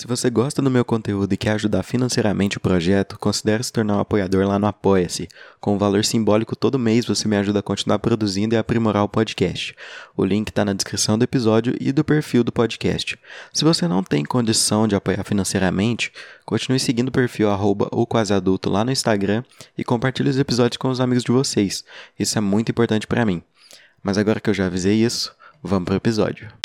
Se você gosta do meu conteúdo e quer ajudar financeiramente o projeto, considere se tornar um apoiador lá no Apoia-se. Com um valor simbólico todo mês você me ajuda a continuar produzindo e aprimorar o podcast. O link está na descrição do episódio e do perfil do podcast. Se você não tem condição de apoiar financeiramente, continue seguindo o perfil arroba o quase adulto lá no Instagram e compartilhe os episódios com os amigos de vocês. Isso é muito importante para mim. Mas agora que eu já avisei isso, vamos pro episódio.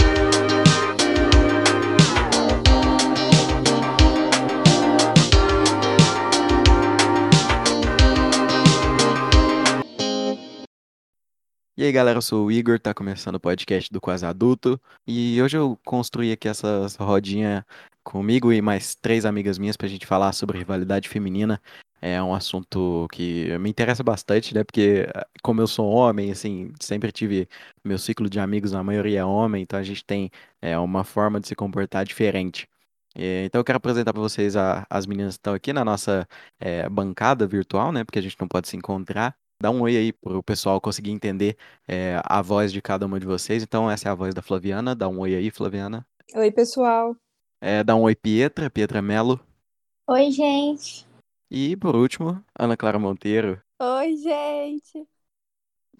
E aí galera, eu sou o Igor, tá começando o podcast do Quase Adulto e hoje eu construí aqui essa rodinha comigo e mais três amigas minhas pra gente falar sobre rivalidade feminina. É um assunto que me interessa bastante, né? Porque como eu sou homem, assim, sempre tive meu ciclo de amigos, a maioria é homem, então a gente tem é, uma forma de se comportar diferente. Então eu quero apresentar para vocês a, as meninas que estão aqui na nossa é, bancada virtual, né? Porque a gente não pode se encontrar. Dá um oi aí para o pessoal conseguir entender é, a voz de cada uma de vocês. Então, essa é a voz da Flaviana. Dá um oi aí, Flaviana. Oi, pessoal. É, dá um oi, Pietra, Pietra Melo. Oi, gente. E, por último, Ana Clara Monteiro. Oi, gente.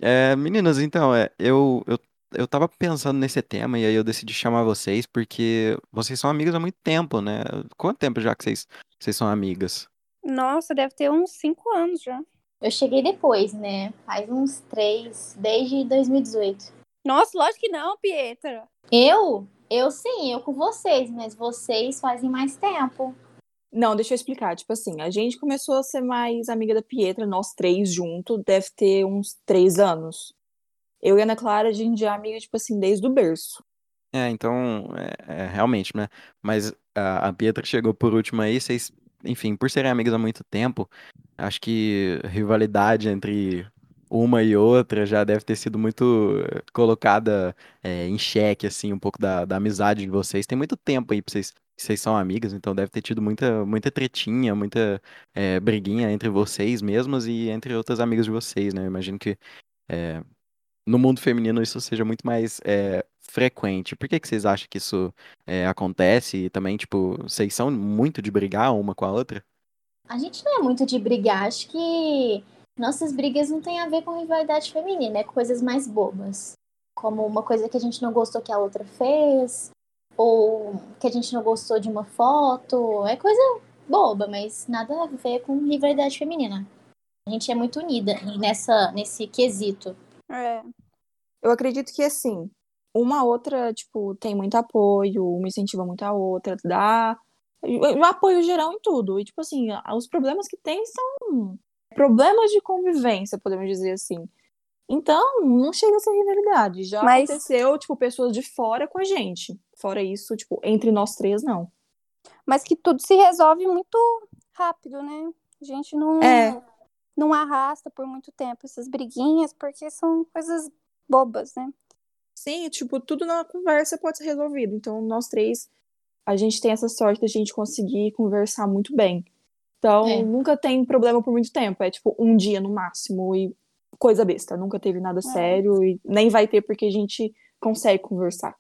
É, meninas, então, é, eu, eu, eu tava pensando nesse tema e aí eu decidi chamar vocês porque vocês são amigas há muito tempo, né? Quanto tempo já que vocês, vocês são amigas? Nossa, deve ter uns cinco anos já. Eu cheguei depois, né? Faz uns três, desde 2018. Nossa, lógico que não, Pietra. Eu? Eu sim, eu com vocês, mas vocês fazem mais tempo. Não, deixa eu explicar. Tipo assim, a gente começou a ser mais amiga da Pietra, nós três juntos, deve ter uns três anos. Eu e a Ana Clara, a gente já é amiga, tipo assim, desde o berço. É, então, é, é, realmente, né? Mas a, a Pietra chegou por último aí, vocês enfim, por serem amigas há muito tempo, acho que rivalidade entre uma e outra já deve ter sido muito eh, colocada é, em xeque, assim, um pouco da, da amizade de vocês. Tem muito tempo aí pra vocês, vocês são amigas, então deve ter tido muita, muita tretinha, muita é, briguinha entre vocês mesmas e entre outras amigas de vocês, né? Eu imagino que é, no mundo feminino isso seja muito mais frequente. Por que, que vocês acham que isso é, acontece? E também, tipo, vocês são muito de brigar uma com a outra? A gente não é muito de brigar. Acho que nossas brigas não têm a ver com rivalidade feminina, é coisas mais bobas. Como uma coisa que a gente não gostou que a outra fez, ou que a gente não gostou de uma foto. É coisa boba, mas nada a ver com rivalidade feminina. A gente é muito unida nessa, nesse quesito. É. Eu acredito que, assim, uma outra, tipo, tem muito apoio, uma incentiva muito a outra, dá um apoio geral em tudo. E, tipo assim, os problemas que tem são problemas de convivência, podemos dizer assim. Então, não chega a ser rivalidade. Já Mas... aconteceu, tipo, pessoas de fora com a gente. Fora isso, tipo, entre nós três, não. Mas que tudo se resolve muito rápido, né? A gente não. É não arrasta por muito tempo essas briguinhas, porque são coisas bobas, né? Sim, tipo, tudo na conversa pode ser resolvido. Então, nós três, a gente tem essa sorte de a gente conseguir conversar muito bem. Então, é. nunca tem problema por muito tempo. É tipo um dia no máximo e coisa besta. Nunca teve nada é. sério e nem vai ter porque a gente consegue conversar.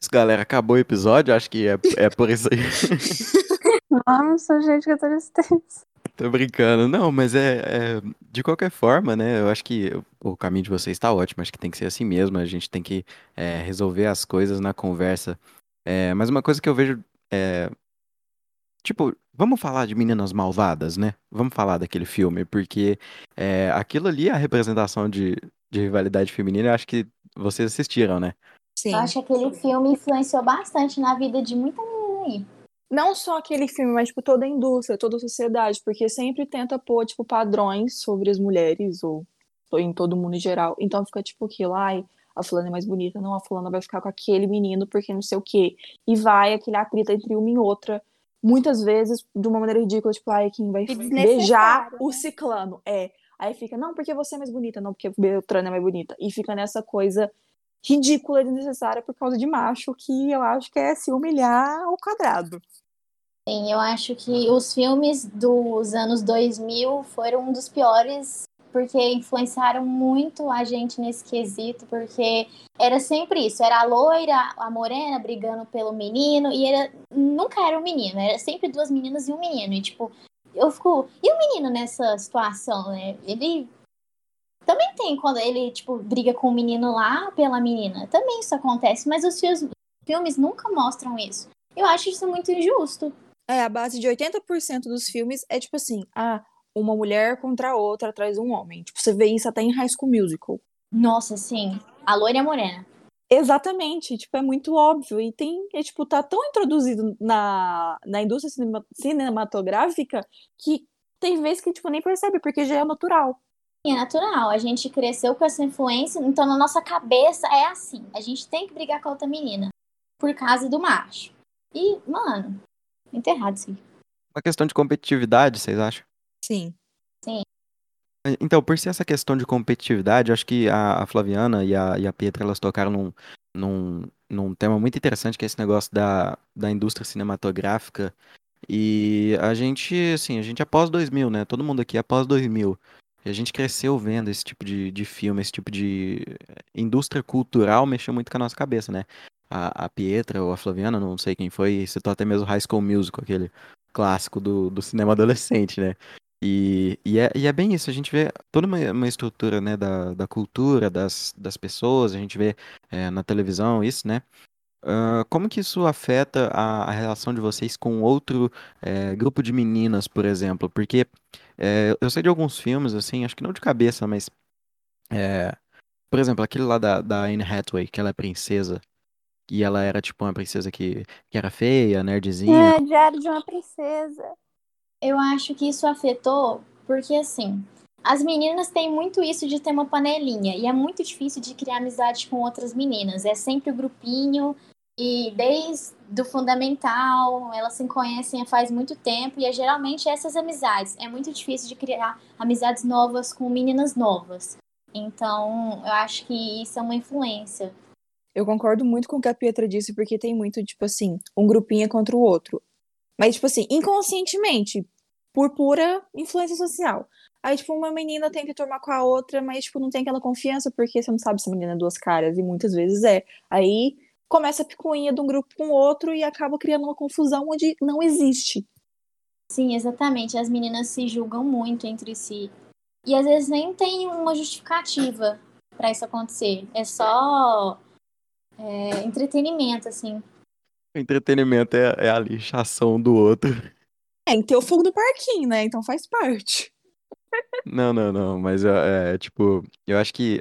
Isso, galera, acabou o episódio. Acho que é, é por isso aí. Nossa, gente, que tristeza. Tô brincando. Não, mas é, é, De qualquer forma, né? Eu acho que o caminho de vocês está ótimo. Acho que tem que ser assim mesmo. A gente tem que é, resolver as coisas na conversa. É, mas uma coisa que eu vejo é. Tipo, vamos falar de Meninas Malvadas, né? Vamos falar daquele filme, porque é, aquilo ali é a representação de, de rivalidade feminina. Eu acho que vocês assistiram, né? Sim. Eu acho que aquele filme influenciou bastante na vida de muita menina aí não só aquele filme, mas tipo toda a indústria, toda a sociedade, porque sempre tenta pôr tipo padrões sobre as mulheres ou, em todo mundo em geral. Então fica tipo aquilo, ai, a fulana é mais bonita, não, a fulana vai ficar com aquele menino porque não sei o quê. E vai aquele atrito entre uma e outra, muitas vezes de uma maneira ridícula, tipo, ai, quem vai beijar né? o ciclano? É. Aí fica, não, porque você é mais bonita, não, porque Beltrana é mais bonita. E fica nessa coisa ridícula e desnecessária por causa de macho, que eu acho que é se humilhar ao quadrado. Sim, eu acho que os filmes dos anos 2000 foram um dos piores porque influenciaram muito a gente nesse quesito, porque era sempre isso, era a loira, a morena brigando pelo menino, e era nunca era um menino, era sempre duas meninas e um menino. E tipo, eu fico. E o menino nessa situação, né? Ele tem quando ele, tipo, briga com o menino lá pela menina. Também isso acontece, mas os filmes, filmes nunca mostram isso. Eu acho isso muito injusto. É, a base de 80% dos filmes é tipo assim, ah, uma mulher contra a outra atrás de um homem. Tipo, você vê isso até em High School Musical. Nossa, sim. A loira e a morena. Exatamente, tipo, é muito óbvio. E tem, é, tipo, tá tão introduzido na, na indústria cinema, cinematográfica que tem vezes que, tipo, nem percebe, porque já é natural. É natural, a gente cresceu com essa influência, então na nossa cabeça é assim: a gente tem que brigar com a outra menina por causa do macho. E, mano, muito errado isso. Uma questão de competitividade, vocês acham? Sim. Então, por ser essa questão de competitividade, acho que a, a Flaviana e a, e a Pietra, elas tocaram num, num, num tema muito interessante, que é esse negócio da, da indústria cinematográfica. E a gente, assim, a gente é pós 2000, né? Todo mundo aqui é pós 2000. E a gente cresceu vendo esse tipo de, de filme, esse tipo de indústria cultural mexeu muito com a nossa cabeça, né? A, a Pietra ou a Flaviana, não sei quem foi, citou até mesmo High School Musical, aquele clássico do, do cinema adolescente, né? E, e, é, e é bem isso, a gente vê toda uma, uma estrutura, né, da, da cultura, das, das pessoas, a gente vê é, na televisão isso, né? Ah, como que isso afeta a, a relação de vocês com outro é, grupo de meninas, por exemplo? Porque é, eu sei de alguns filmes, assim, acho que não de cabeça, mas... é, por exemplo, aquele lá da, da Anne Hathaway, que ela é princesa, e ela era, tipo, uma princesa que, que era feia, nerdzinha. É, Diário de uma Princesa. Eu acho que isso afetou porque, assim, as meninas têm muito isso de ter uma panelinha e é muito difícil de criar amizade com outras meninas. É sempre o grupinho e desde o fundamental elas se conhecem faz muito tempo e é geralmente essas amizades. É muito difícil de criar amizades novas com meninas novas. Então, eu acho que isso é uma influência. Eu concordo muito com o que a Pietra disse, porque tem muito, tipo assim, um grupinho é contra o outro. Mas, tipo assim, inconscientemente, por pura influência social. Aí, tipo, uma menina tenta turmar com a outra, mas, tipo, não tem aquela confiança, porque você não sabe se a menina é duas caras, e muitas vezes é. Aí começa a picuinha de um grupo com o outro e acaba criando uma confusão onde não existe. Sim, exatamente. As meninas se julgam muito entre si. E às vezes nem tem uma justificativa para isso acontecer. É só é, entretenimento, assim. O entretenimento é, é a lixação do outro. É, que ter o fogo do parquinho, né? Então faz parte. Não, não, não, mas é, é, tipo, eu acho que.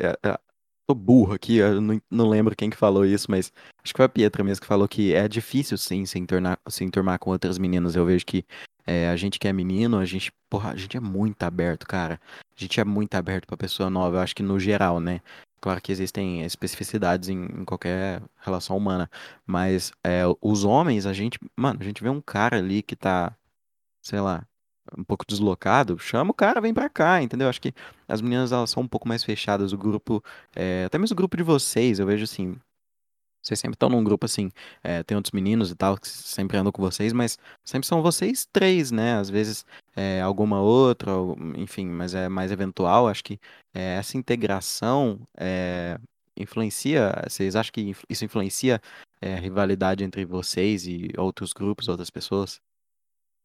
Tô burro aqui, eu não, não lembro quem que falou isso, mas acho que foi a Pietra mesmo que falou que é difícil sim se enturmar, se enturmar com outras meninas. Eu vejo que é, a gente que é menino, a gente, porra, a gente é muito aberto, cara. A gente é muito aberto pra pessoa nova, eu acho que no geral, né? Claro que existem especificidades em, em qualquer relação humana, mas é, os homens, a gente, mano, a gente vê um cara ali que tá, sei lá, um pouco deslocado, chama o cara, vem pra cá, entendeu? Acho que as meninas elas são um pouco mais fechadas, o grupo, é, até mesmo o grupo de vocês, eu vejo assim, vocês sempre estão num grupo assim, é, tem outros meninos e tal que sempre andam com vocês, mas sempre são vocês três, né? Às vezes é, alguma outra, ou- enfim, mas é mais eventual. Acho que é, essa integração é, influencia. Vocês acham que isso influencia é, a rivalidade entre vocês e outros grupos, outras pessoas?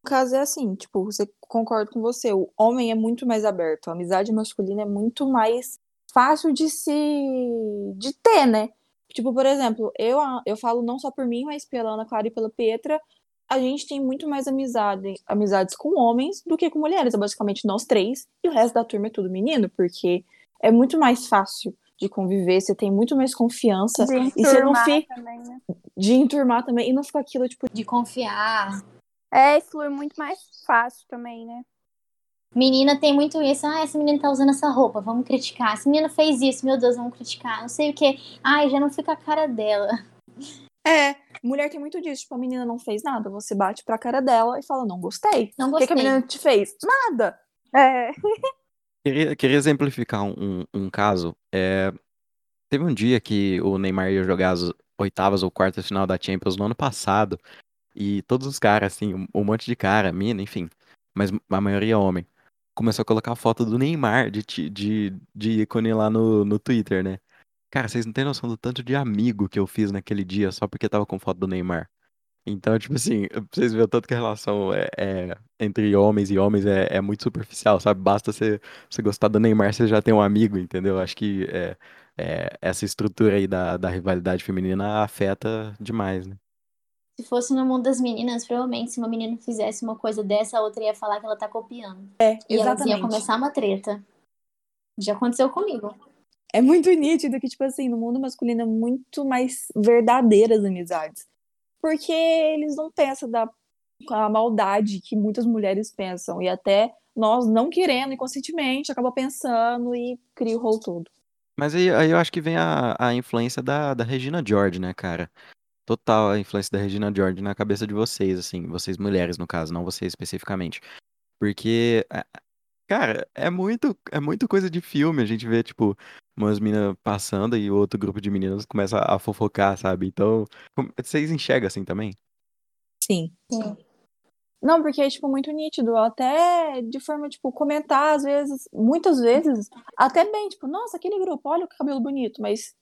No caso é assim, tipo, você concordo com você, o homem é muito mais aberto, a amizade masculina é muito mais fácil de se de ter, né? Tipo, por exemplo, eu, eu falo não só por mim, mas pela Ana Clara e pela Pietra, a gente tem muito mais amizade, amizades com homens do que com mulheres, é basicamente nós três, e o resto da turma é tudo menino, porque é muito mais fácil de conviver, você tem muito mais confiança De e você não fica também, né? de enturmar também e não fica aquilo tipo De confiar. É, e flui muito mais fácil também, né? Menina tem muito isso. Ah, essa menina tá usando essa roupa, vamos criticar. Essa menina fez isso, meu Deus, vamos criticar. Não sei o que. Ai, já não fica a cara dela. É, mulher tem muito disso. Tipo, a menina não fez nada. Você bate pra cara dela e fala, não gostei. Não O que, que a gostei. menina te fez? Nada. É. Queria, queria exemplificar um, um, caso. É, teve um dia que o Neymar ia jogar as oitavas ou quartas final da Champions no ano passado. E todos os caras, assim, um, monte de cara, mina, enfim. Mas a maioria é homem. começou a colocar foto do Neymar de, de, de ícone lá no, no Twitter, né? Cara, vocês não têm noção do tanto de amigo que eu fiz naquele dia só porque tava com foto do Neymar. Então, tipo assim, vocês verem o tanto que a relação é, é- entre homens e homens é, é muito superficial, sabe? Basta você, você gostar do Neymar, você já tem um amigo, entendeu? Acho que é, é, essa estrutura aí da, da rivalidade feminina afeta demais, né? Se fosse no mundo das meninas, provavelmente se uma menina fizesse uma coisa dessa, a outra ia falar que ela tá copiando. É, E exatamente. iam começar uma treta. Já aconteceu comigo. É muito nítido que, tipo assim, no mundo masculino é muito mais verdadeiras amizades. Porque eles não pensam da a maldade que muitas mulheres pensam. E até nós, não querendo, inconscientemente, acaba pensando e cria o rolo todo. Mas aí, aí eu acho que vem a, a influência da, da Regina George, né, cara? Total a influência da Regina George na cabeça de vocês, assim, vocês mulheres, no caso, não vocês especificamente. Porque, cara, é muito, é muito coisa de filme, a gente vê, tipo, umas meninas passando e o outro grupo de meninas começa a fofocar, sabe? Então, vocês enxergam assim também? Sim. Sim. Não, porque é, tipo, muito nítido. Até de forma, tipo, comentar, às vezes, muitas vezes, até bem, tipo, nossa, aquele grupo, olha que cabelo bonito, mas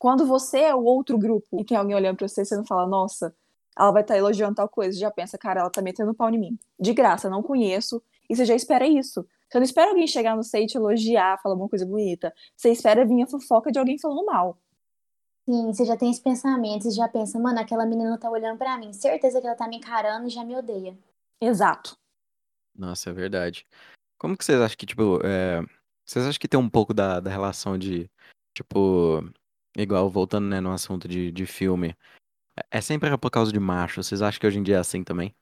quando você é o outro grupo e tem alguém olhando pra você, você não fala, nossa, ela vai estar elogiando tal coisa, você já pensa, cara, ela tá metendo pau em mim. De graça, não conheço, e você já espera isso. Você não espera alguém chegar no sei e te elogiar, falar uma coisa bonita. Você espera vir a fofoca de alguém falando mal. Sim, você já tem esse pensamento, você já pensa, mano, aquela menina tá olhando pra mim. Certeza que ela tá me encarando e já me odeia. Exato. Nossa, é verdade. Como que vocês acham que, tipo, é... vocês acham que tem um pouco da, da relação de, tipo, igual, voltando, né, no assunto de, de filme, é é sempre por causa de macho, vocês acham que hoje em dia é assim também?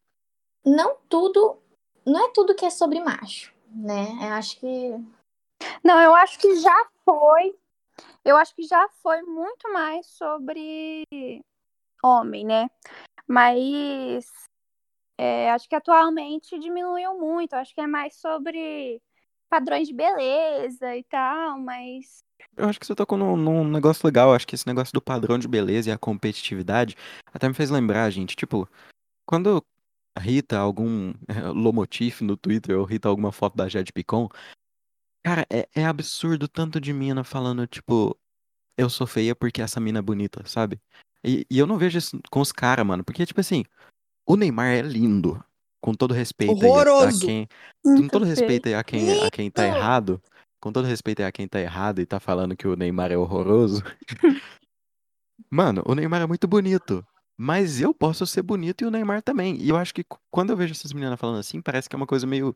Não tudo, não é tudo que é sobre macho, né? Eu acho que Não, eu acho que já foi. Eu acho que já foi muito mais sobre homem, né? Mas é, acho que atualmente diminuiu muito. Acho que é mais sobre padrões de beleza e tal, mas Eu acho que você tocou num, num negócio legal. Acho que esse negócio do padrão de beleza e a competitividade até me fez lembrar, gente. Tipo, quando Rita algum Lomotif no Twitter ou Rita alguma foto da Jade Picon, cara, é, é absurdo tanto de mina falando, tipo, eu sou feia porque essa mina é bonita, sabe? E, e eu não vejo isso com os caras, mano. Porque, tipo assim, o Neymar é lindo. Com todo respeito aí a- a Horroroso. quem. Com todo respeito aí a quem, a quem tá errado. Com todo respeito a quem tá errado e tá falando que o Neymar é horroroso. Mano, o Neymar é muito bonito. Mas eu posso ser bonito e o Neymar também. E eu acho que quando eu vejo essas meninas falando assim, parece que é uma coisa meio.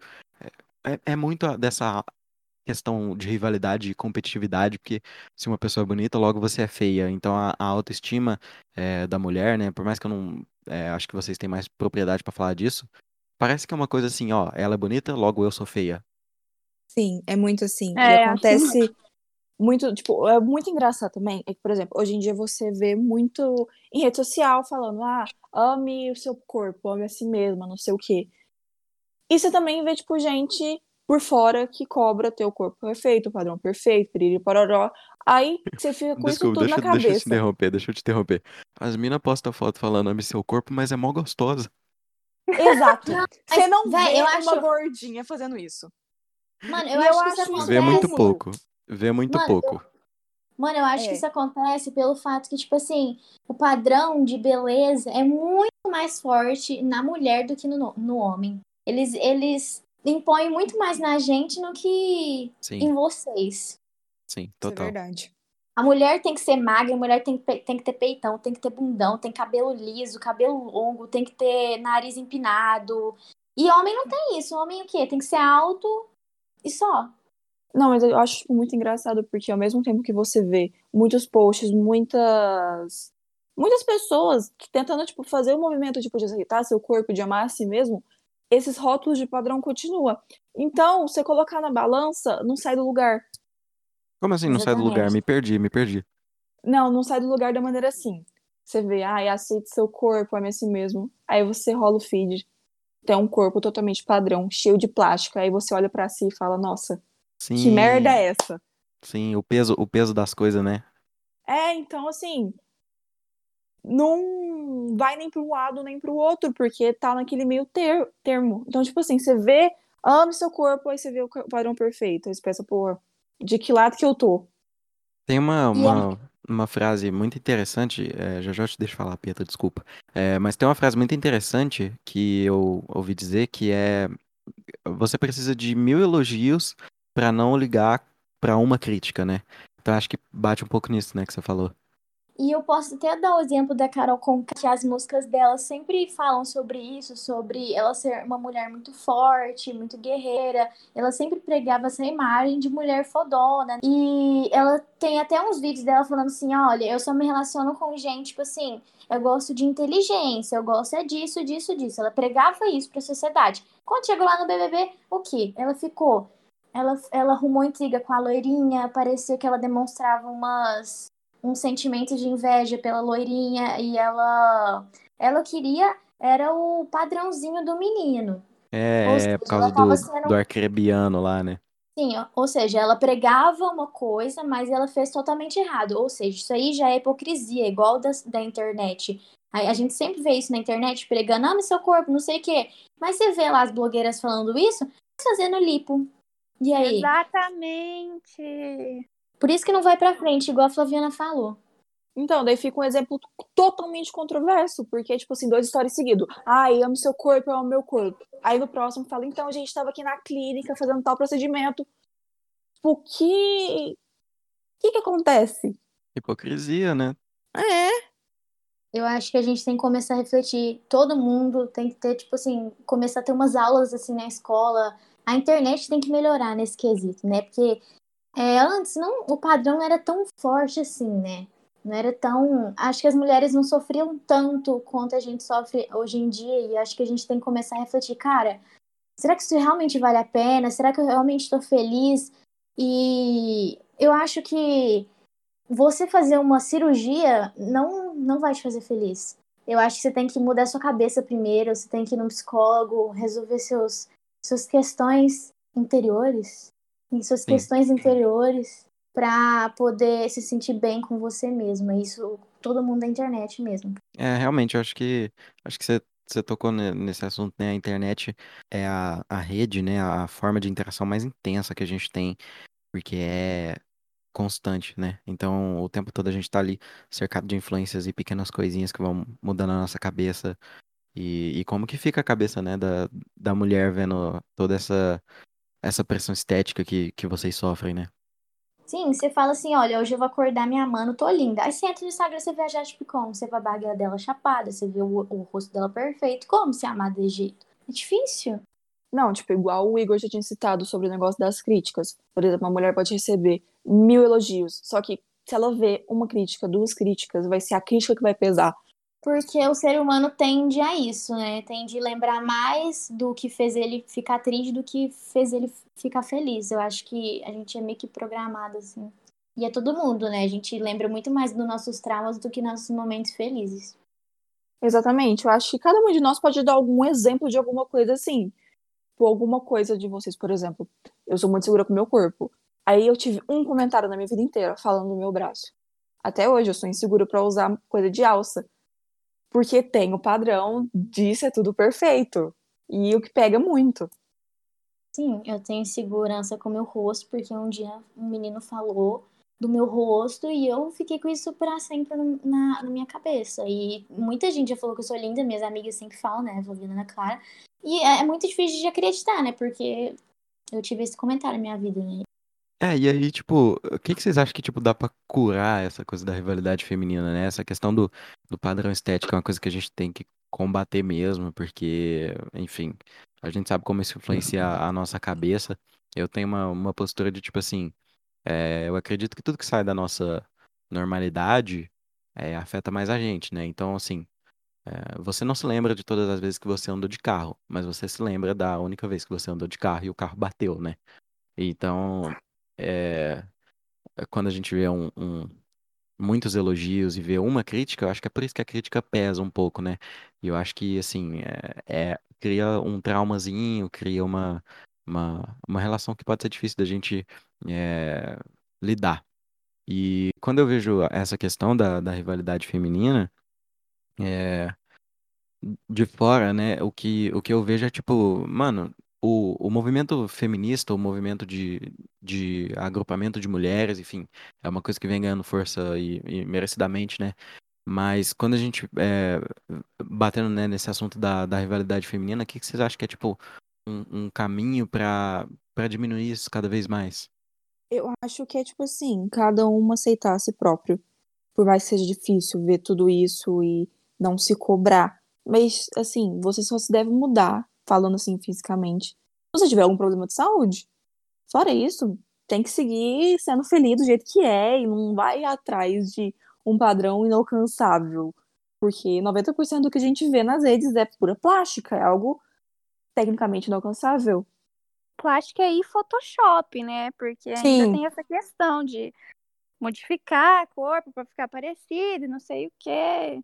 É, é- é muito dessa questão de rivalidade e competitividade, porque se uma pessoa é bonita, logo você é feia. Então a, a autoestima é, da mulher, né? Por mais que eu não. é, acho que vocês têm mais propriedade pra falar disso. Parece que é uma coisa assim, ó, ela é bonita, logo eu sou feia. Sim, é muito assim. É, e acontece muito, tipo, é muito engraçado também. É que, por exemplo, hoje em dia você vê muito em rede social falando, ah, ame o seu corpo, ame a si mesma, não sei o quê. E você também vê, tipo, gente por fora que cobra ter o corpo perfeito, o padrão perfeito, piriri pororó. Aí você fica com isso Desculpa, tudo deixa, na deixa eu te cabeça. interromper, deixa eu te interromper. As minas postam foto falando ame seu corpo, mas é mó gostosa. Exato. Você não véi, vê eu uma acho- gordinha fazendo isso. Mano, eu eu acho que isso acho acontece. Vê muito pouco. Vê muito Mano, pouco. Mano, eu acho É. que isso acontece pelo fato que, tipo assim, o padrão de beleza é muito mais forte na mulher do que no, no homem. Eles, eles impõem muito mais na gente do que Sim, em vocês. sim, Isso é total. verdade. A mulher tem que ser magra, a mulher tem tem que ter peitão, tem que ter bundão, tem cabelo liso, cabelo longo, tem que ter nariz empinado. E homem não tem isso. Homem o quê? Tem que ser alto e só. Não, mas eu acho tipo, muito engraçado, porque ao mesmo tempo que você vê muitos posts, muitas. Muitas pessoas que tentando, tipo, fazer o movimento tipo, de aceitar seu corpo, de amar a si mesmo, esses rótulos de padrão continuam. Então, você colocar na balança, não sai do lugar. Como assim não sai do lugar? Me perdi, me perdi. Não, não sai do lugar da maneira assim. Você vê, ai, aceite seu corpo, ame a si mesmo. Aí você rola o feed, tem um corpo totalmente padrão, cheio de plástico. Aí você olha pra si e fala, nossa, Sim, que merda é essa? sim, o peso, o peso das coisas, né? É, então assim, não vai nem para um lado nem para o outro, porque tá naquele meio ter- termo. Então, tipo assim, você vê ame seu corpo, aí você vê o padrão perfeito. Aí você pensa, pô, de que lado que eu tô? Tem uma, uma, uma frase muito interessante, é, já já te deixo falar, Pietra, desculpa. É, mas tem uma frase muito interessante que eu ouvi dizer que é você precisa de mil elogios pra não ligar pra uma crítica, né? Então acho que bate um pouco nisso, né, que você falou. E eu posso até dar o exemplo da Carol Conká, que as músicas dela sempre falam sobre isso, sobre ela ser uma mulher muito forte, muito guerreira. Ela sempre pregava essa imagem de mulher fodona. E ela tem até uns vídeos dela falando assim: olha, eu só me relaciono com gente, tipo assim, eu gosto de inteligência, eu gosto é disso, disso, disso. Ela pregava isso pra sociedade. Quando chegou lá no BBB, o quê? Ela ficou. Ela, ela arrumou intriga com a loirinha, parecia que ela demonstrava umas um sentimento de inveja pela loirinha e ela ela queria era o padrãozinho do menino. Ou É, seja, é por causa do, sendo do arcrebiano lá, né? sim, ou seja, ela pregava uma coisa, mas ela fez totalmente errado. Ou seja, isso aí já é hipocrisia, igual da, da internet. A, a gente sempre vê isso na internet, pregando, ah, no seu corpo, não sei o quê. Mas você vê lá as blogueiras falando isso, fazendo lipo. E aí? Exatamente. Por isso que não vai pra frente, igual a Flaviana falou. Então, daí fica um exemplo totalmente controverso, porque, tipo assim, dois histórias seguidos. Ai, amo seu corpo, eu amo meu corpo. Aí no próximo fala, então, a gente tava aqui na clínica fazendo tal procedimento. O que. O que que acontece? Hipocrisia, né? É. Eu acho que a gente tem que começar a refletir. Todo mundo tem que ter, tipo assim, começar a ter umas aulas assim na escola. A internet tem que melhorar nesse quesito, né? Porque é, antes não, o padrão não era tão forte assim, né? Não era tão. Acho que as mulheres não sofriam tanto quanto a gente sofre hoje em dia. E acho que a gente tem que começar a refletir, cara, será que isso realmente vale a pena? Será que eu realmente estou feliz? E eu acho que você fazer uma cirurgia não, não vai te fazer feliz. Eu acho que você tem que mudar sua cabeça primeiro, você tem que ir num psicólogo, resolver seus, suas questões interiores, e suas Sim. questões interiores para poder se sentir bem com você mesma. Isso todo mundo da internet mesmo. É, realmente, eu acho que acho que você, você tocou ne- nesse assunto, né? A internet é a, a rede, né? A forma de interação mais intensa que a gente tem, porque é constante, né? Então, o tempo todo a gente tá ali cercado de influências e pequenas coisinhas que vão mudando a nossa cabeça. E, e como que fica a cabeça, né, da, da mulher vendo toda essa, essa pressão estética que, que vocês sofrem, né? Sim, você fala assim, olha, hoje eu vou acordar minha mano, tô linda. Aí você entra no Instagram, você vê a Jade como? Você vê a barriga dela chapada, você vê o, o rosto dela perfeito. Como se amar desse jeito? É difícil. Não, tipo, igual o Igor já tinha citado sobre o negócio das críticas. Por exemplo, uma mulher pode receber mil elogios, só que se ela vê uma crítica, duas críticas, vai ser a crítica que vai pesar. Porque o ser humano tende a isso, né? Tende a lembrar mais do que fez ele ficar triste do que fez ele ficar feliz. Eu acho que a gente é meio que programado assim. E é todo mundo, né? A gente lembra muito mais dos nossos traumas do que nossos momentos felizes. Exatamente. Eu acho que cada um de nós pode dar algum exemplo de alguma coisa assim. Por alguma coisa de vocês, por exemplo. Eu sou muito segura com o meu corpo. Aí eu tive um comentário na minha vida inteira falando do meu braço. Até hoje eu sou insegura pra usar coisa de alça. Porque tem o padrão disso é tudo perfeito. E o que pega muito. Sim, eu tenho segurança com o meu rosto, porque um dia um menino falou do meu rosto e eu fiquei com isso pra sempre na, na minha cabeça. E muita gente já falou que eu sou linda, minhas amigas sempre falam, né? Flaviana na Clara. E é, é muito difícil de acreditar, né? Porque eu tive esse comentário na minha vida, né? É, e aí, tipo, o que que vocês acham que, tipo, dá pra curar essa coisa da rivalidade feminina, né? Essa questão do, do padrão estético é uma coisa que a gente tem que combater mesmo, porque, enfim, a gente sabe como isso influencia a nossa cabeça. Eu tenho uma, uma postura de, tipo assim, é, eu acredito que tudo que sai da nossa normalidade é, afeta mais a gente, né? Então, assim, é, você não se lembra de todas as vezes que você andou de carro, mas você se lembra da única vez que você andou de carro e o carro bateu, né? Então, é, quando a gente vê um, um- muitos elogios e vê uma crítica, eu acho que é por isso que a crítica pesa um pouco, né? E eu acho que, assim, é, é- cria um traumazinho, cria uma, uma, uma relação que pode ser difícil da gente é, lidar. E quando eu vejo essa questão da, da rivalidade feminina, é, de fora, né, o que, o que eu vejo é tipo, mano, o, o movimento feminista, o movimento de, de agrupamento de mulheres, enfim, é uma coisa que vem ganhando força e, e merecidamente, né? Mas quando a gente é, batendo né, nesse assunto da, da rivalidade feminina, o que, que vocês acham que é tipo um, um caminho para diminuir isso cada vez mais? Eu acho que é tipo assim, cada um aceitar a si próprio. Por mais que seja difícil ver tudo isso e não se cobrar. Mas, assim, você só se deve mudar, falando assim fisicamente. Se você tiver algum problema de saúde. Fora isso, tem que seguir sendo feliz do jeito que é e não vai atrás de um padrão inalcançável. Porque 90% do que a gente vê nas redes é pura plástica, é algo tecnicamente inalcançável. Plástica e Photoshop, né? Porque ainda Sim. tem essa questão de modificar corpo para ficar parecido, e não sei o quê.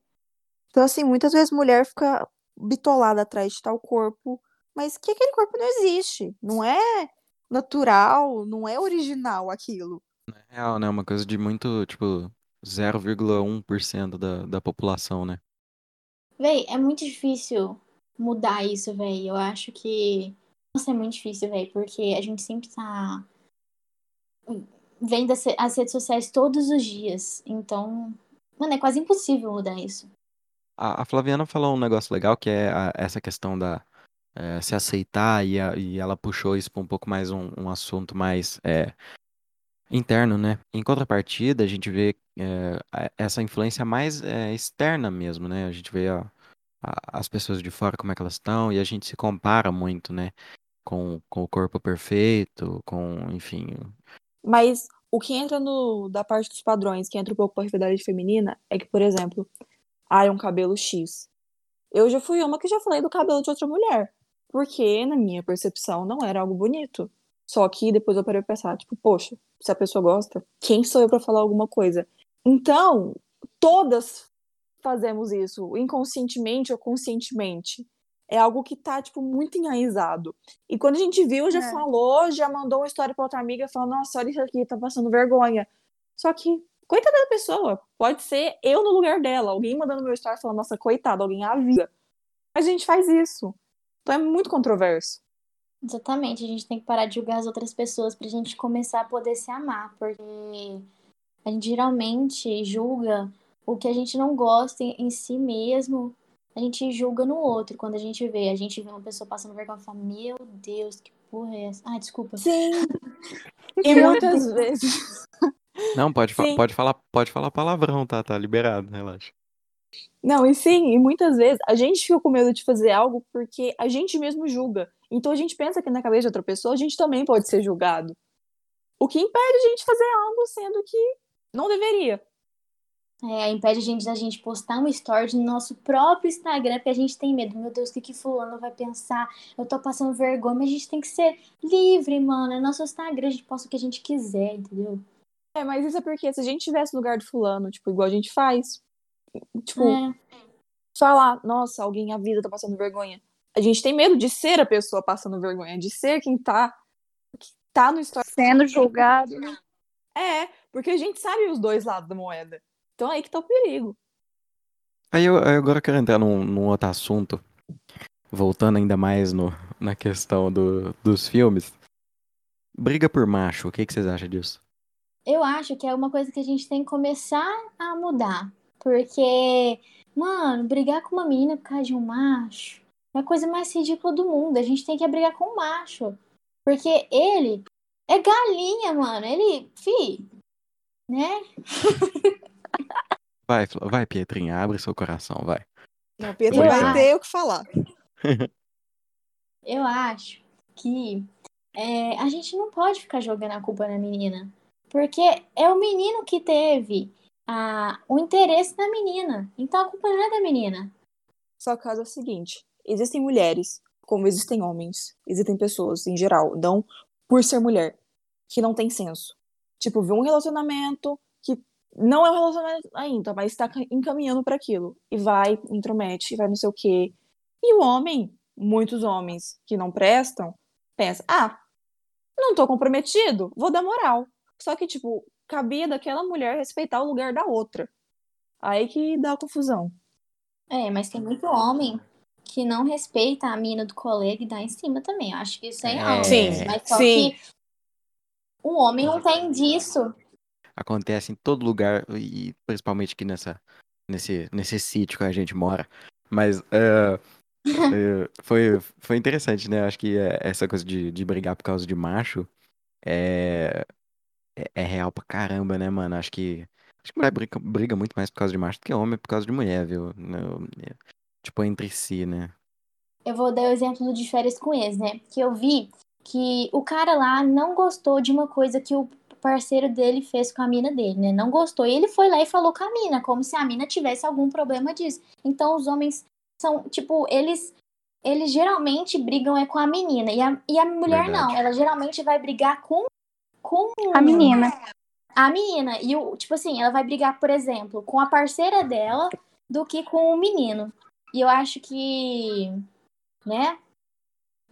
Então, assim, muitas vezes mulher fica bitolada atrás de tal corpo, mas que aquele corpo não existe. Não é natural, não é original aquilo. É real, né? Uma coisa de muito, tipo, 0,1% da, da população, né? Véi, é muito difícil mudar isso, véi. Eu acho que. Nossa, é muito difícil, véi, porque a gente sempre tá. Vendo as re- as redes sociais todos os dias. Então. Mano, é quase impossível mudar isso. A, a Flaviana falou um negócio legal que é a- essa questão da eh, se aceitar e, a- e ela puxou isso para um pouco mais um, um assunto mais eh, interno, né? Em contrapartida, a gente vê eh, essa influência mais externa mesmo, né? A gente vê a- a- as pessoas de fora como é que elas estão e a gente se compara muito, né? Com, com o corpo perfeito, com, enfim, Mas o que entra no, da parte dos padrões, que entra um pouco com a rivalidade feminina, é que, por exemplo, ah, é um cabelo X. Eu já fui uma que já falei do cabelo de outra mulher. Porque, na minha percepção, não era algo bonito. Só que depois eu parei pra pensar, tipo, poxa, se a pessoa gosta, quem sou eu pra falar alguma coisa? Então, todas fazemos isso, inconscientemente ou conscientemente. É algo que tá, tipo, muito enraizado. E quando a gente viu, já É. falou, já mandou uma história pra outra amiga falando, nossa, olha isso aqui, tá passando vergonha. Só que, coitada da pessoa, pode ser eu no lugar dela, alguém mandando meu story falando, nossa, coitada, alguém avisa. Mas a gente faz isso. Então é muito controverso. Exatamente, a gente tem que parar de julgar as outras pessoas pra gente começar a poder se amar, porque a gente geralmente julga o que a gente não gosta em, si mesmo, a gente julga no outro. Quando a gente vê, a gente vê uma pessoa passando vergonha e fala, meu Deus, que porra é essa? Ai, desculpa. Sim. E muitas vezes. Não, pode, fa- pode falar, pode falar palavrão, tá? Tá liberado, relaxa. Não, e sim, e muitas vezes a gente fica com medo de fazer algo porque a gente mesmo julga. Então a gente pensa que na cabeça de outra pessoa a gente também pode ser julgado. O que impede a gente fazer algo sendo que não deveria. É, impede a gente da gente postar um story no nosso próprio Instagram, porque a gente tem medo. Meu Deus, o que que fulano vai pensar? Eu tô passando vergonha, mas a gente tem que ser livre, mano. É nosso Instagram, a gente posta o que a gente quiser, entendeu? É, mas isso é porque se a gente tivesse no lugar do fulano, tipo, igual a gente faz, tipo, É. falar, nossa, alguém a vida tá passando vergonha. A gente tem medo de ser a pessoa passando vergonha, de ser quem tá, que tá no story. Sendo julgado. É, porque a gente sabe os dois lados da moeda. Então é aí que tá o perigo. Aí eu, aí agora eu quero entrar num, num outro assunto, voltando ainda mais no, na questão do, dos filmes. Briga por macho, o que, que vocês acham disso? Eu acho que é uma coisa que a gente tem que começar a mudar. Porque, mano, brigar com uma menina por causa de um macho é a coisa mais ridícula do mundo. A gente tem que brigar com o macho. Porque ele é galinha, mano. Ele, fi, né? Vai, vai, Pietrinha, abre seu coração, vai. Não, Pedro Eu vai acho. ter o que falar. Eu acho que é, a gente não pode ficar jogando a culpa na menina. Porque é o menino que teve a, o interesse na menina. Então a culpa não é da menina. Só que caso é o seguinte: existem mulheres, como existem homens, existem pessoas em geral, não por ser mulher, que não tem senso. Tipo, vê um relacionamento que não é um relacionamento ainda, mas está ca- encaminhando para aquilo. E vai, intromete, vai não sei o quê. E o homem, muitos homens que não prestam, pensa: ah, não tô comprometido, vou dar moral. Só que, tipo, cabia daquela mulher respeitar o lugar da outra. Aí que dá a confusão. É, mas tem muito homem que não respeita a mina do colega e dá em cima também. Eu acho que isso é, É. algo. Sim, Mas só sim. que o homem não tem disso. Acontece em todo lugar, e principalmente aqui nessa, nesse, nesse sítio que a gente mora. Mas é, foi, foi interessante, né? Acho que é, essa coisa de, de brigar por causa de macho é, é, é real pra caramba, né, mano? Acho que, acho que mulher briga, briga muito mais por causa de macho do que homem por causa de mulher, viu? No- tipo, entre si, né? Eu vou dar o exemplo do de férias com ex, né? Que eu vi que o cara lá não gostou de uma coisa que o parceiro dele fez com a mina dele, né? Não gostou. E ele foi lá e falou com a mina, como se a mina tivesse algum problema disso. Então os homens são, tipo, eles eles geralmente brigam é com a menina. E a, e a mulher não. Verdade. Ela geralmente vai brigar com com A menina. a menina. E o, tipo assim, ela vai brigar, por exemplo, com a parceira dela do que com o menino. E eu acho que, né?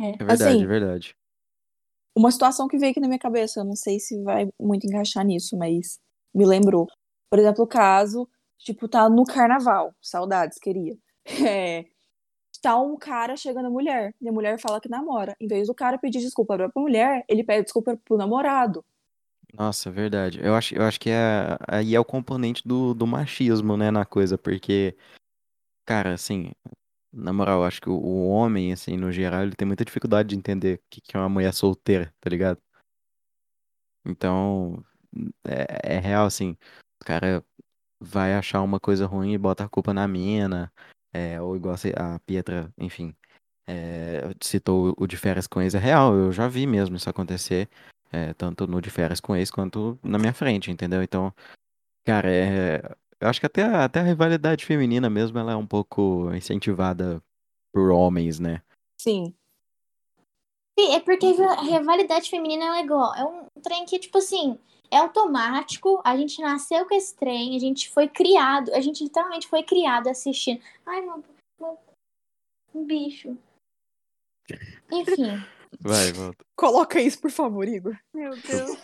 É verdade, Assim, é verdade. Uma situação que veio aqui na minha cabeça, eu não sei se vai muito encaixar nisso, mas me lembrou. Por exemplo, o caso, tipo, tá no carnaval, saudades, queria. É, tá um cara chegando a mulher, e a mulher fala que namora. Em vez do cara pedir desculpa pra mulher, ele pede desculpa pro namorado. Nossa, verdade. Eu acho, eu acho que é, aí é o componente do, do machismo, né, na coisa, porque, cara, assim, na moral, eu acho que o, o homem, assim, no geral, ele tem muita dificuldade de entender o que, que é uma mulher solteira, tá ligado? Então, é, é real, assim, o cara vai achar uma coisa ruim e bota a culpa na mina, é, ou igual a Pietra, enfim, é, citou o de férias com ex, é real, eu já vi mesmo isso acontecer, é, tanto no de férias com ex quanto na minha frente, entendeu? Então, cara, é, eu acho que até a, até a rivalidade feminina mesmo, ela é um pouco incentivada por homens, né? Sim, Sim, É porque a rivalidade feminina é igual. É um trem que, tipo assim, é automático. A gente nasceu com esse trem, a gente foi criado, a gente literalmente foi criado assistindo. Ai, meu, meu um bicho. Enfim. Vai, volta. coloca isso, por favor, Igor. Meu Deus.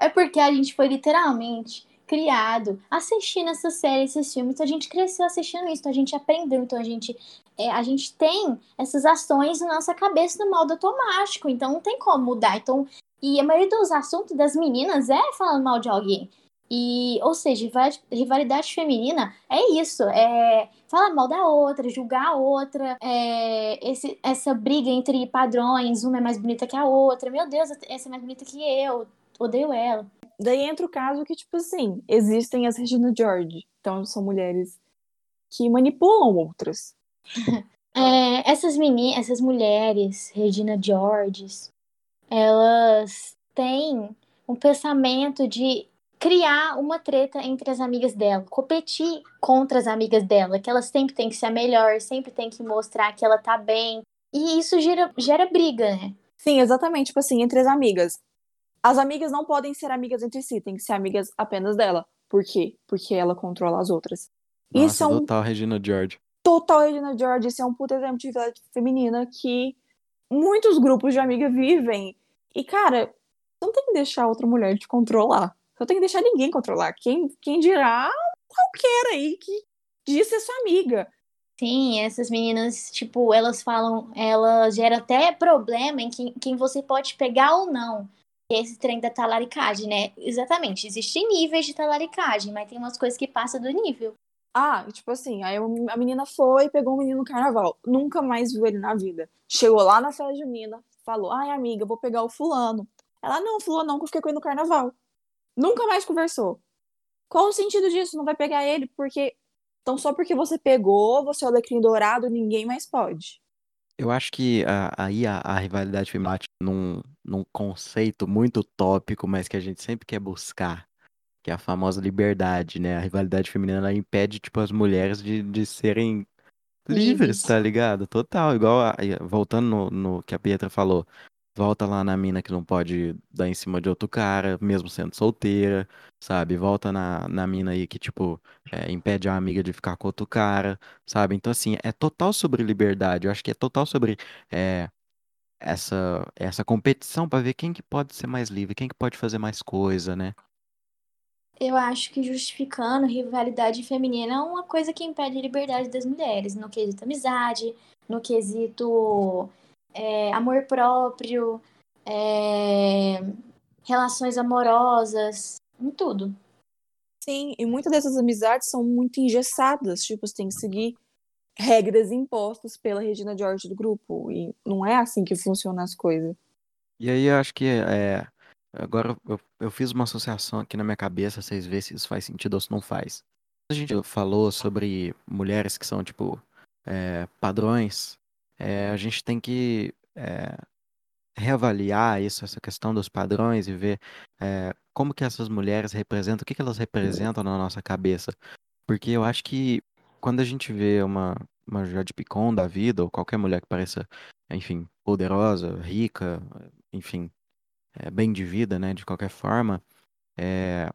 É porque a gente foi literalmente criado assistindo essa série, esses filmes. Então a gente cresceu assistindo isso, então a gente aprendeu, então a gente, é, a gente tem essas ações na nossa cabeça no modo automático, então não tem como mudar. Então, e a maioria dos assuntos das meninas é falando mal de alguém. E, ou seja, rivalidade- feminina é isso, é falar mal da outra, julgar a outra, é, esse, essa briga entre padrões, uma é mais bonita que a outra, meu Deus, essa é mais bonita que eu, odeio ela. Daí entra o caso que, tipo assim, existem as Regina George. Então, são mulheres que manipulam outras. É, essas meni essas mulheres, Regina Georges, elas têm um pensamento de criar uma treta entre as amigas dela, competir contra as amigas dela, que elas sempre têm que ser a melhor, sempre tem que mostrar que ela tá bem. E isso gera, gera briga, né? Sim, exatamente, tipo assim, entre as amigas. As amigas não podem ser amigas entre si, tem que ser amigas apenas dela. Por quê? Porque ela controla as outras. Isso Nossa, é um total Regina George. total Regina George, isso é um puta exemplo de rivalidade feminina que muitos grupos de amiga vivem. E, cara, não tem que deixar outra mulher te controlar. Não tem que deixar ninguém controlar. Quem, quem dirá qualquer aí que diz ser sua amiga. Sim, essas meninas, tipo, elas falam, elas geram até problema em quem, quem você pode pegar ou não. Esse trem da talaricagem, né? Exatamente, existem níveis de talaricagem, mas tem umas coisas que passam do nível. Ah, tipo assim, aí a menina foi pegou um menino no carnaval. Nunca mais viu ele na vida. Chegou lá na festa junina, falou: ai, amiga, vou pegar o fulano. Ela, não, fulano não, que eu fiquei com ele no carnaval. Nunca mais conversou. Qual o sentido disso? Não vai pegar ele porque. Então, só porque você pegou, você é o alecrim dourado, ninguém mais pode. Eu acho que ah, aí a, a rivalidade feminina bate num, num conceito muito tópico, mas que a gente sempre quer buscar, que é a famosa liberdade, né? A rivalidade feminina ela impede, tipo, as mulheres de, de serem livres, tá ligado? Total, igual a- voltando no, no que a Pietra falou. Volta lá na mina que não pode dar em cima de outro cara, mesmo sendo solteira, sabe? Volta na, na mina aí que, tipo, é, impede a amiga de ficar com outro cara, sabe? Então, assim, é total sobre liberdade. Eu acho que é total sobre é, essa, essa competição pra ver quem que pode ser mais livre, quem que pode fazer mais coisa, né? Eu acho que justificando rivalidade feminina é uma coisa que impede a liberdade das mulheres, no quesito amizade, no quesito é, amor próprio, é, relações amorosas, em tudo. Sim, e muitas dessas amizades são muito engessadas, tipo, você tem que seguir regras impostas pela Regina George do grupo, e não é assim que funcionam as coisas. E aí eu acho que é. Agora eu, eu fiz uma associação aqui na minha cabeça, vocês verem se isso faz sentido ou se não faz. A gente falou sobre mulheres que são, tipo, é, padrões. É, a gente tem que é, reavaliar isso, essa questão dos padrões e ver é, como que essas mulheres representam, o que que elas representam na nossa cabeça. Porque eu acho que quando a gente vê uma, uma Jade Picon da vida, ou qualquer mulher que pareça, enfim, poderosa, rica, enfim, é, bem de vida, né, de qualquer forma, é,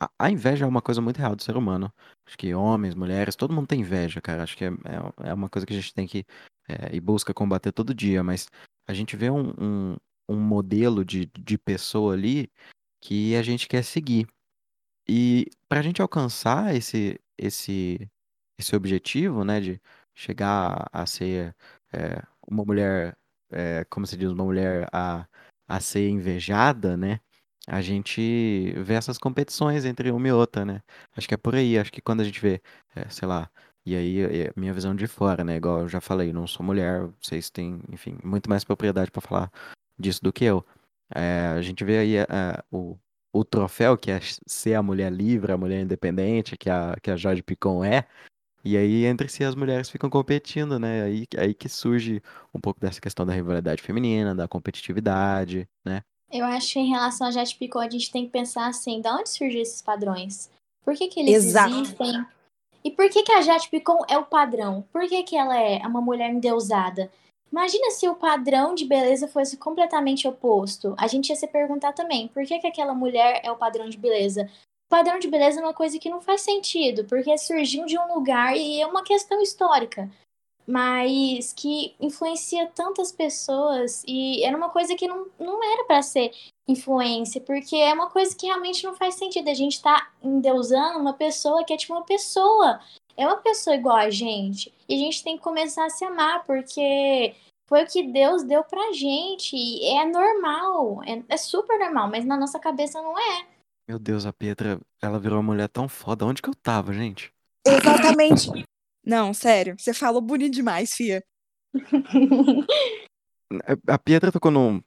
a, a inveja é uma coisa muito real do ser humano. Acho que homens, mulheres, todo mundo tem inveja, cara. Acho que é, é, é uma coisa que a gente tem que é, e busca combater todo dia, mas a gente vê um, um, um modelo de, de pessoa ali que a gente quer seguir. E para a gente alcançar esse, esse, esse objetivo, né, de chegar a ser é, uma mulher, é, como se diz, uma mulher a, a ser invejada, né, a gente vê essas competições entre uma e outra, né? Acho que é por aí, acho que quando a gente vê, é, sei lá, e aí é minha visão de fora, né? Igual eu já falei, não sou mulher, vocês têm, enfim, muito mais propriedade para falar disso do que eu. É, a gente vê aí o, o troféu que é ser a mulher livre, a mulher independente, que a, que a Jade Picon é. E aí, entre si, as mulheres ficam competindo, né? Aí, aí que surge um pouco dessa questão da rivalidade feminina, da competitividade, né? Eu acho que em relação a Jade Picon, a gente tem que pensar assim, de onde surgem esses padrões? Por que, que eles Exato. existem? E por que, que a Jade Picon é o padrão? Por que, que ela é uma mulher endeusada? Imagina se o padrão de beleza fosse completamente oposto. A gente ia se perguntar também, por que, que aquela mulher é o padrão de beleza? Padrão de beleza é uma coisa que não faz sentido, porque surgiu de um lugar e é uma questão histórica mas que influencia tantas pessoas e era uma coisa que não, não era para ser influência, porque é uma coisa que realmente não faz sentido. A gente tá endeusando uma pessoa que é tipo uma pessoa, é uma pessoa igual a gente, e a gente tem que começar a se amar, porque foi o que Deus deu pra gente, e é normal, é, é super normal, mas na nossa cabeça não é. Meu Deus, a Pietra, ela virou uma mulher tão foda. Onde que eu tava, gente? Exatamente. Não, sério, você falou bonito demais, Fia. A Pietra tocou num.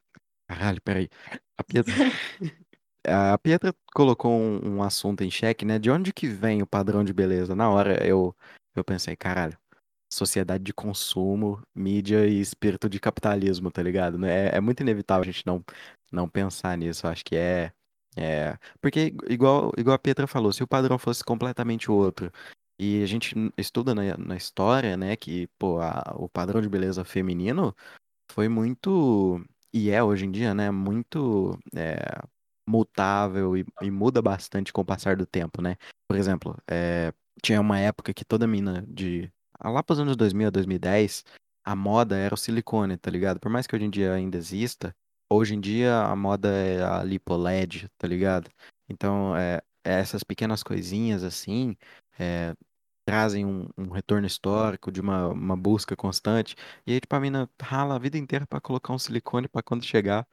Caralho, peraí. A Pietra. A Pietra colocou um, um assunto em xeque, né? De onde que vem o padrão de beleza? Na hora eu, eu pensei, caralho, sociedade de consumo, mídia e espírito de capitalismo, tá ligado? É, é muito inevitável a gente não, não pensar nisso. Eu acho que é. É, porque, igual, igual a Pietra falou, se o padrão fosse completamente outro e a gente estuda na, na história, né, que pô, a, o padrão de beleza feminino foi muito, e é hoje em dia, né, muito é, mutável e, e, muda bastante com o passar do tempo, né? Por exemplo, é, tinha uma época que toda mina de. Lá para os anos 2000 a 2010, a moda era o silicone, tá ligado? Por mais que hoje em dia ainda exista, hoje em dia a moda é a lipoled, tá ligado? Então, é, essas pequenas coisinhas assim, é, trazem um, um retorno histórico, de uma, uma busca constante. E aí, tipo, a mina rala a vida inteira para colocar um silicone para quando chegar.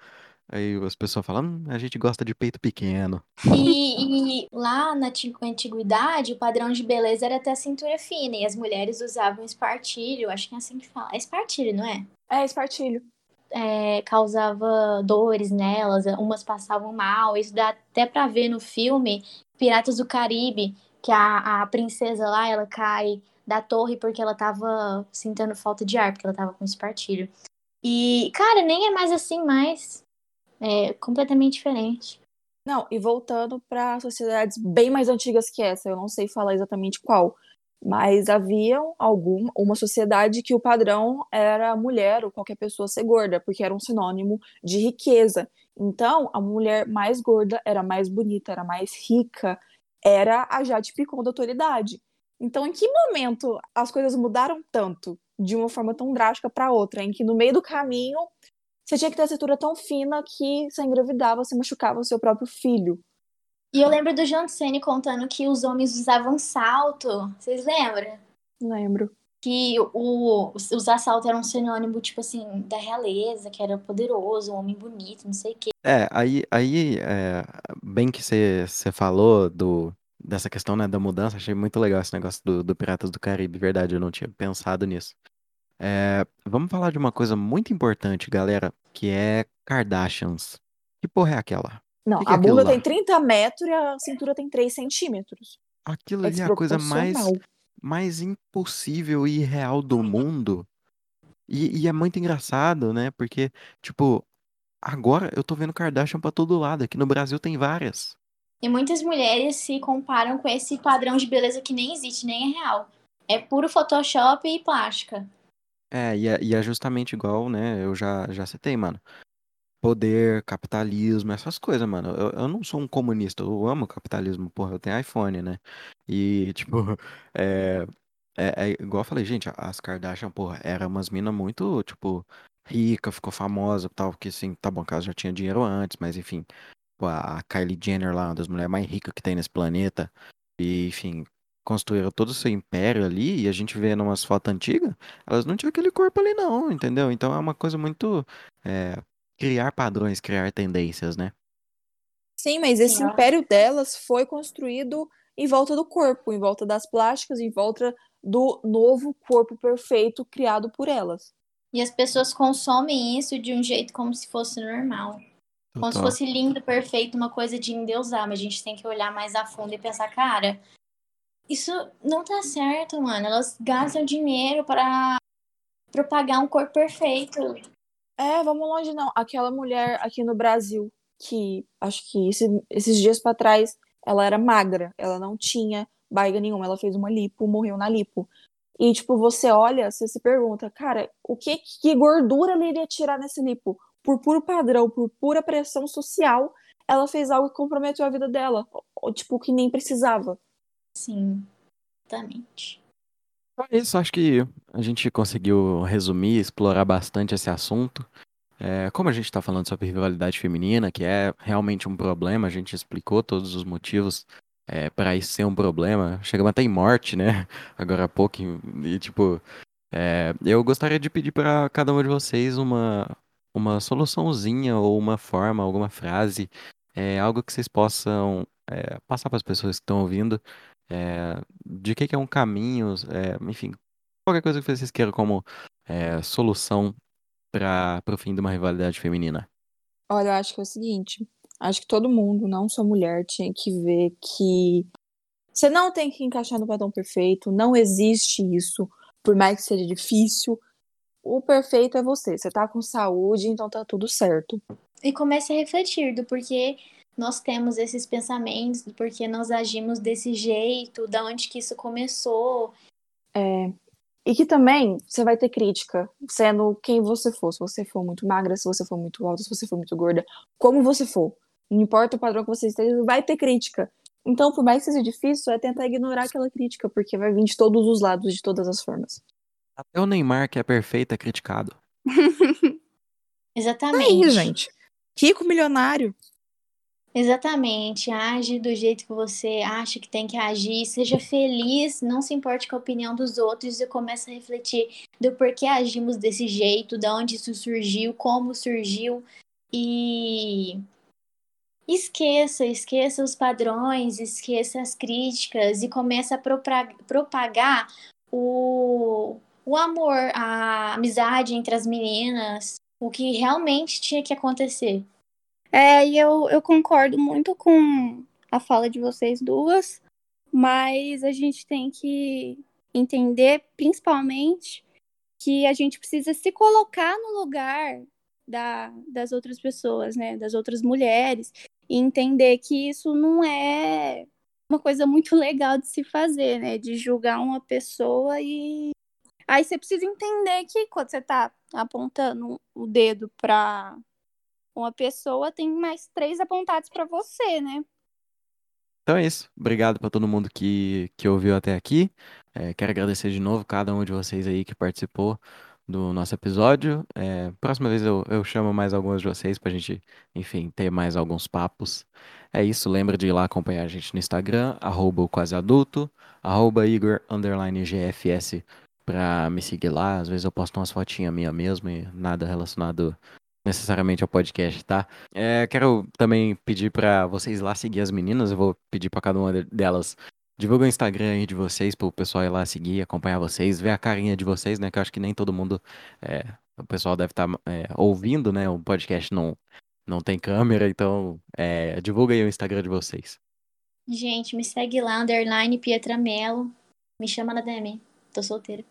Aí as pessoas falam, hum, a gente gosta de peito pequeno. E, e, lá na antiguidade, o padrão de beleza era até a cintura fina. E as mulheres usavam espartilho, acho que é assim que fala. É espartilho, não é? É, espartilho. É, causava dores nelas, umas passavam mal. Isso dá até pra ver no filme Piratas do Caribe, que a, a princesa lá, ela cai da torre porque ela tava sentindo falta de ar, porque ela tava com espartilho. E, cara, nem é mais assim mais. É completamente diferente. Não, e voltando para sociedades bem mais antigas que essa, eu não sei falar exatamente qual, mas havia alguma uma sociedade que o padrão era a mulher ou qualquer pessoa ser gorda, porque era um sinônimo de riqueza. Então, a mulher mais gorda era mais bonita, era mais rica, era a Jade Picon da autoridade. Então, em que momento as coisas mudaram tanto de uma forma tão drástica para outra, em que no meio do caminho você tinha que ter a cintura tão fina que você engravidava, você machucava o seu próprio filho? E eu lembro do John Cena contando que os homens usavam salto. Vocês lembram? Lembro. Que o, usar salto era um sinônimo, tipo assim, da realeza, que era poderoso, um homem bonito, não sei o quê. É, aí, aí é, bem que você falou do, dessa questão, né, da mudança, achei muito legal esse negócio do, do Piratas do Caribe, verdade, eu não tinha pensado nisso. É, vamos falar de uma coisa muito importante, galera, que é Kardashians. Que porra é aquela? Não, Que que é a aquilo bunda tem 30 metros e a cintura tem 3 centímetros. Aquilo É ali é a coisa mais, mais impossível e irreal do mundo. E, e é muito engraçado, né? Porque, tipo, agora eu tô vendo Kardashian pra todo lado. Aqui no Brasil tem várias. E muitas mulheres se comparam com esse padrão de beleza que nem existe, nem é real. É puro Photoshop e plástica. É, e é, e é justamente igual, né? Eu já, já citei, mano. Poder, capitalismo, essas coisas, mano. Eu, eu não sou um comunista, eu amo capitalismo, porra, eu tenho iPhone, né? E, tipo, é, é, é igual eu falei, gente, as Kardashian, porra, eram umas minas muito, tipo, rica, ficou famosa tal, que assim, tá bom, que já tinha dinheiro antes, mas enfim, a Kylie Jenner lá, uma das mulheres mais ricas que tem nesse planeta, e enfim, construíram todo o seu império ali, e a gente vê numas fotos antigas, elas não tinham aquele corpo ali não, entendeu? Então é uma coisa muito, é, criar padrões, criar tendências, né? Sim, mas esse Sim, império delas foi construído em volta do corpo, em volta das plásticas, em volta do novo corpo perfeito criado por elas. E as pessoas consomem isso de um jeito como se fosse normal. Como se Total. fosse lindo, perfeito, uma coisa de endeusar. Mas a gente tem que olhar mais a fundo e pensar, cara, isso não tá certo, mano. Elas gastam dinheiro para propagar um corpo perfeito. É, vamos longe não. Aquela mulher aqui no Brasil, que acho que esse- esses dias pra trás, ela era magra, ela não tinha barriga nenhuma, ela fez uma lipo, morreu na lipo. E, tipo, você olha, você se pergunta, cara, o que, que gordura ela iria tirar nesse lipo? Por puro padrão, por pura pressão social, ela fez algo que comprometeu a vida dela. Ou, tipo, que nem precisava. Sim, exatamente. É isso, acho que a gente conseguiu resumir, explorar bastante esse assunto. É, como a gente está falando sobre rivalidade feminina, que é realmente um problema, a gente explicou todos os motivos para isso ser um problema. Chegamos até em morte, né? Agora há pouco. E, tipo, é, eu gostaria de pedir para cada um de vocês uma, uma soluçãozinha ou uma forma, alguma frase, é, algo que vocês possam é, passar para as pessoas que estão ouvindo, é, de que, que é um caminho, é, enfim, qualquer coisa que vocês queiram como é, solução para o fim de uma rivalidade feminina. Olha, eu acho que é o seguinte, acho que todo mundo, não só mulher, tinha que ver que você não tem que encaixar no padrão perfeito, não existe isso, por mais que seja difícil. O perfeito é você, você tá com saúde, então tá tudo certo. E comece a refletir do porquê nós temos esses pensamentos, do porquê nós agimos desse jeito, da onde que isso começou. É, e que também você vai ter crítica, sendo quem você for. Se você for muito magra, se você for muito alta, se você for muito gorda, como você for. Não importa o padrão que você esteja, vai ter crítica. Então, por mais que seja difícil, é tentar ignorar aquela crítica, porque vai vir de todos os lados, de todas as formas. Até o Neymar, que é perfeito, é criticado. Exatamente. É isso, gente. Rico milionário. Exatamente. Age do jeito que você acha que tem que agir. Seja feliz, não se importe com a opinião dos outros e comece a refletir do porquê agimos desse jeito, de onde isso surgiu, como surgiu. E esqueça, esqueça os padrões, esqueça as críticas e comece a propagar o, o amor, a amizade entre as meninas, o que realmente tinha que acontecer. É, e eu, eu concordo muito com a fala de vocês duas, mas a gente tem que entender, principalmente, que a gente precisa se colocar no lugar da, das outras pessoas, né? Das outras mulheres, e entender que isso não é uma coisa muito legal de se fazer, né? De julgar uma pessoa e. Aí você precisa entender que quando você tá apontando o dedo pra uma pessoa, tem mais três apontados pra você, né? Então é isso. Obrigado para todo mundo que, que ouviu até aqui. É, quero agradecer de novo cada um de vocês aí que participou do nosso episódio. É, próxima vez eu, eu chamo mais algumas de vocês pra gente, enfim, ter mais alguns papos. É isso, lembra de ir lá acompanhar a gente no Instagram, arroba o quase adulto, arroba Igor GFS pra me seguir lá. Às vezes eu posto umas fotinhas minha mesmo e nada relacionado necessariamente ao podcast, tá? É, quero também pedir pra vocês lá seguir as meninas. Eu vou pedir pra cada uma de- delas divulga o Instagram aí de vocês pro pessoal ir lá seguir, acompanhar vocês, ver a carinha de vocês, né? Que eu acho que nem todo mundo, é, o pessoal deve estar ouvindo, né? O podcast não não tem câmera, então é, divulga aí o Instagram de vocês. Gente, me segue lá, underline Pietra Mello. Me chama na DM. Tô solteira.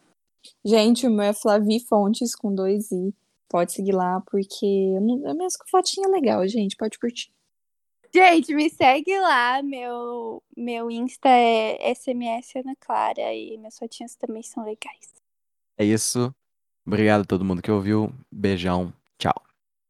Gente, o meu é Flavi Fontes com dois I. Pode seguir lá, porque eu não- é mesmo com fotinha legal, gente. Pode curtir. Gente, me segue lá. Meu, meu Insta é SMS Ana Clara e minhas fotinhas também são legais. É isso. Obrigado a todo mundo que ouviu. Beijão. Tchau.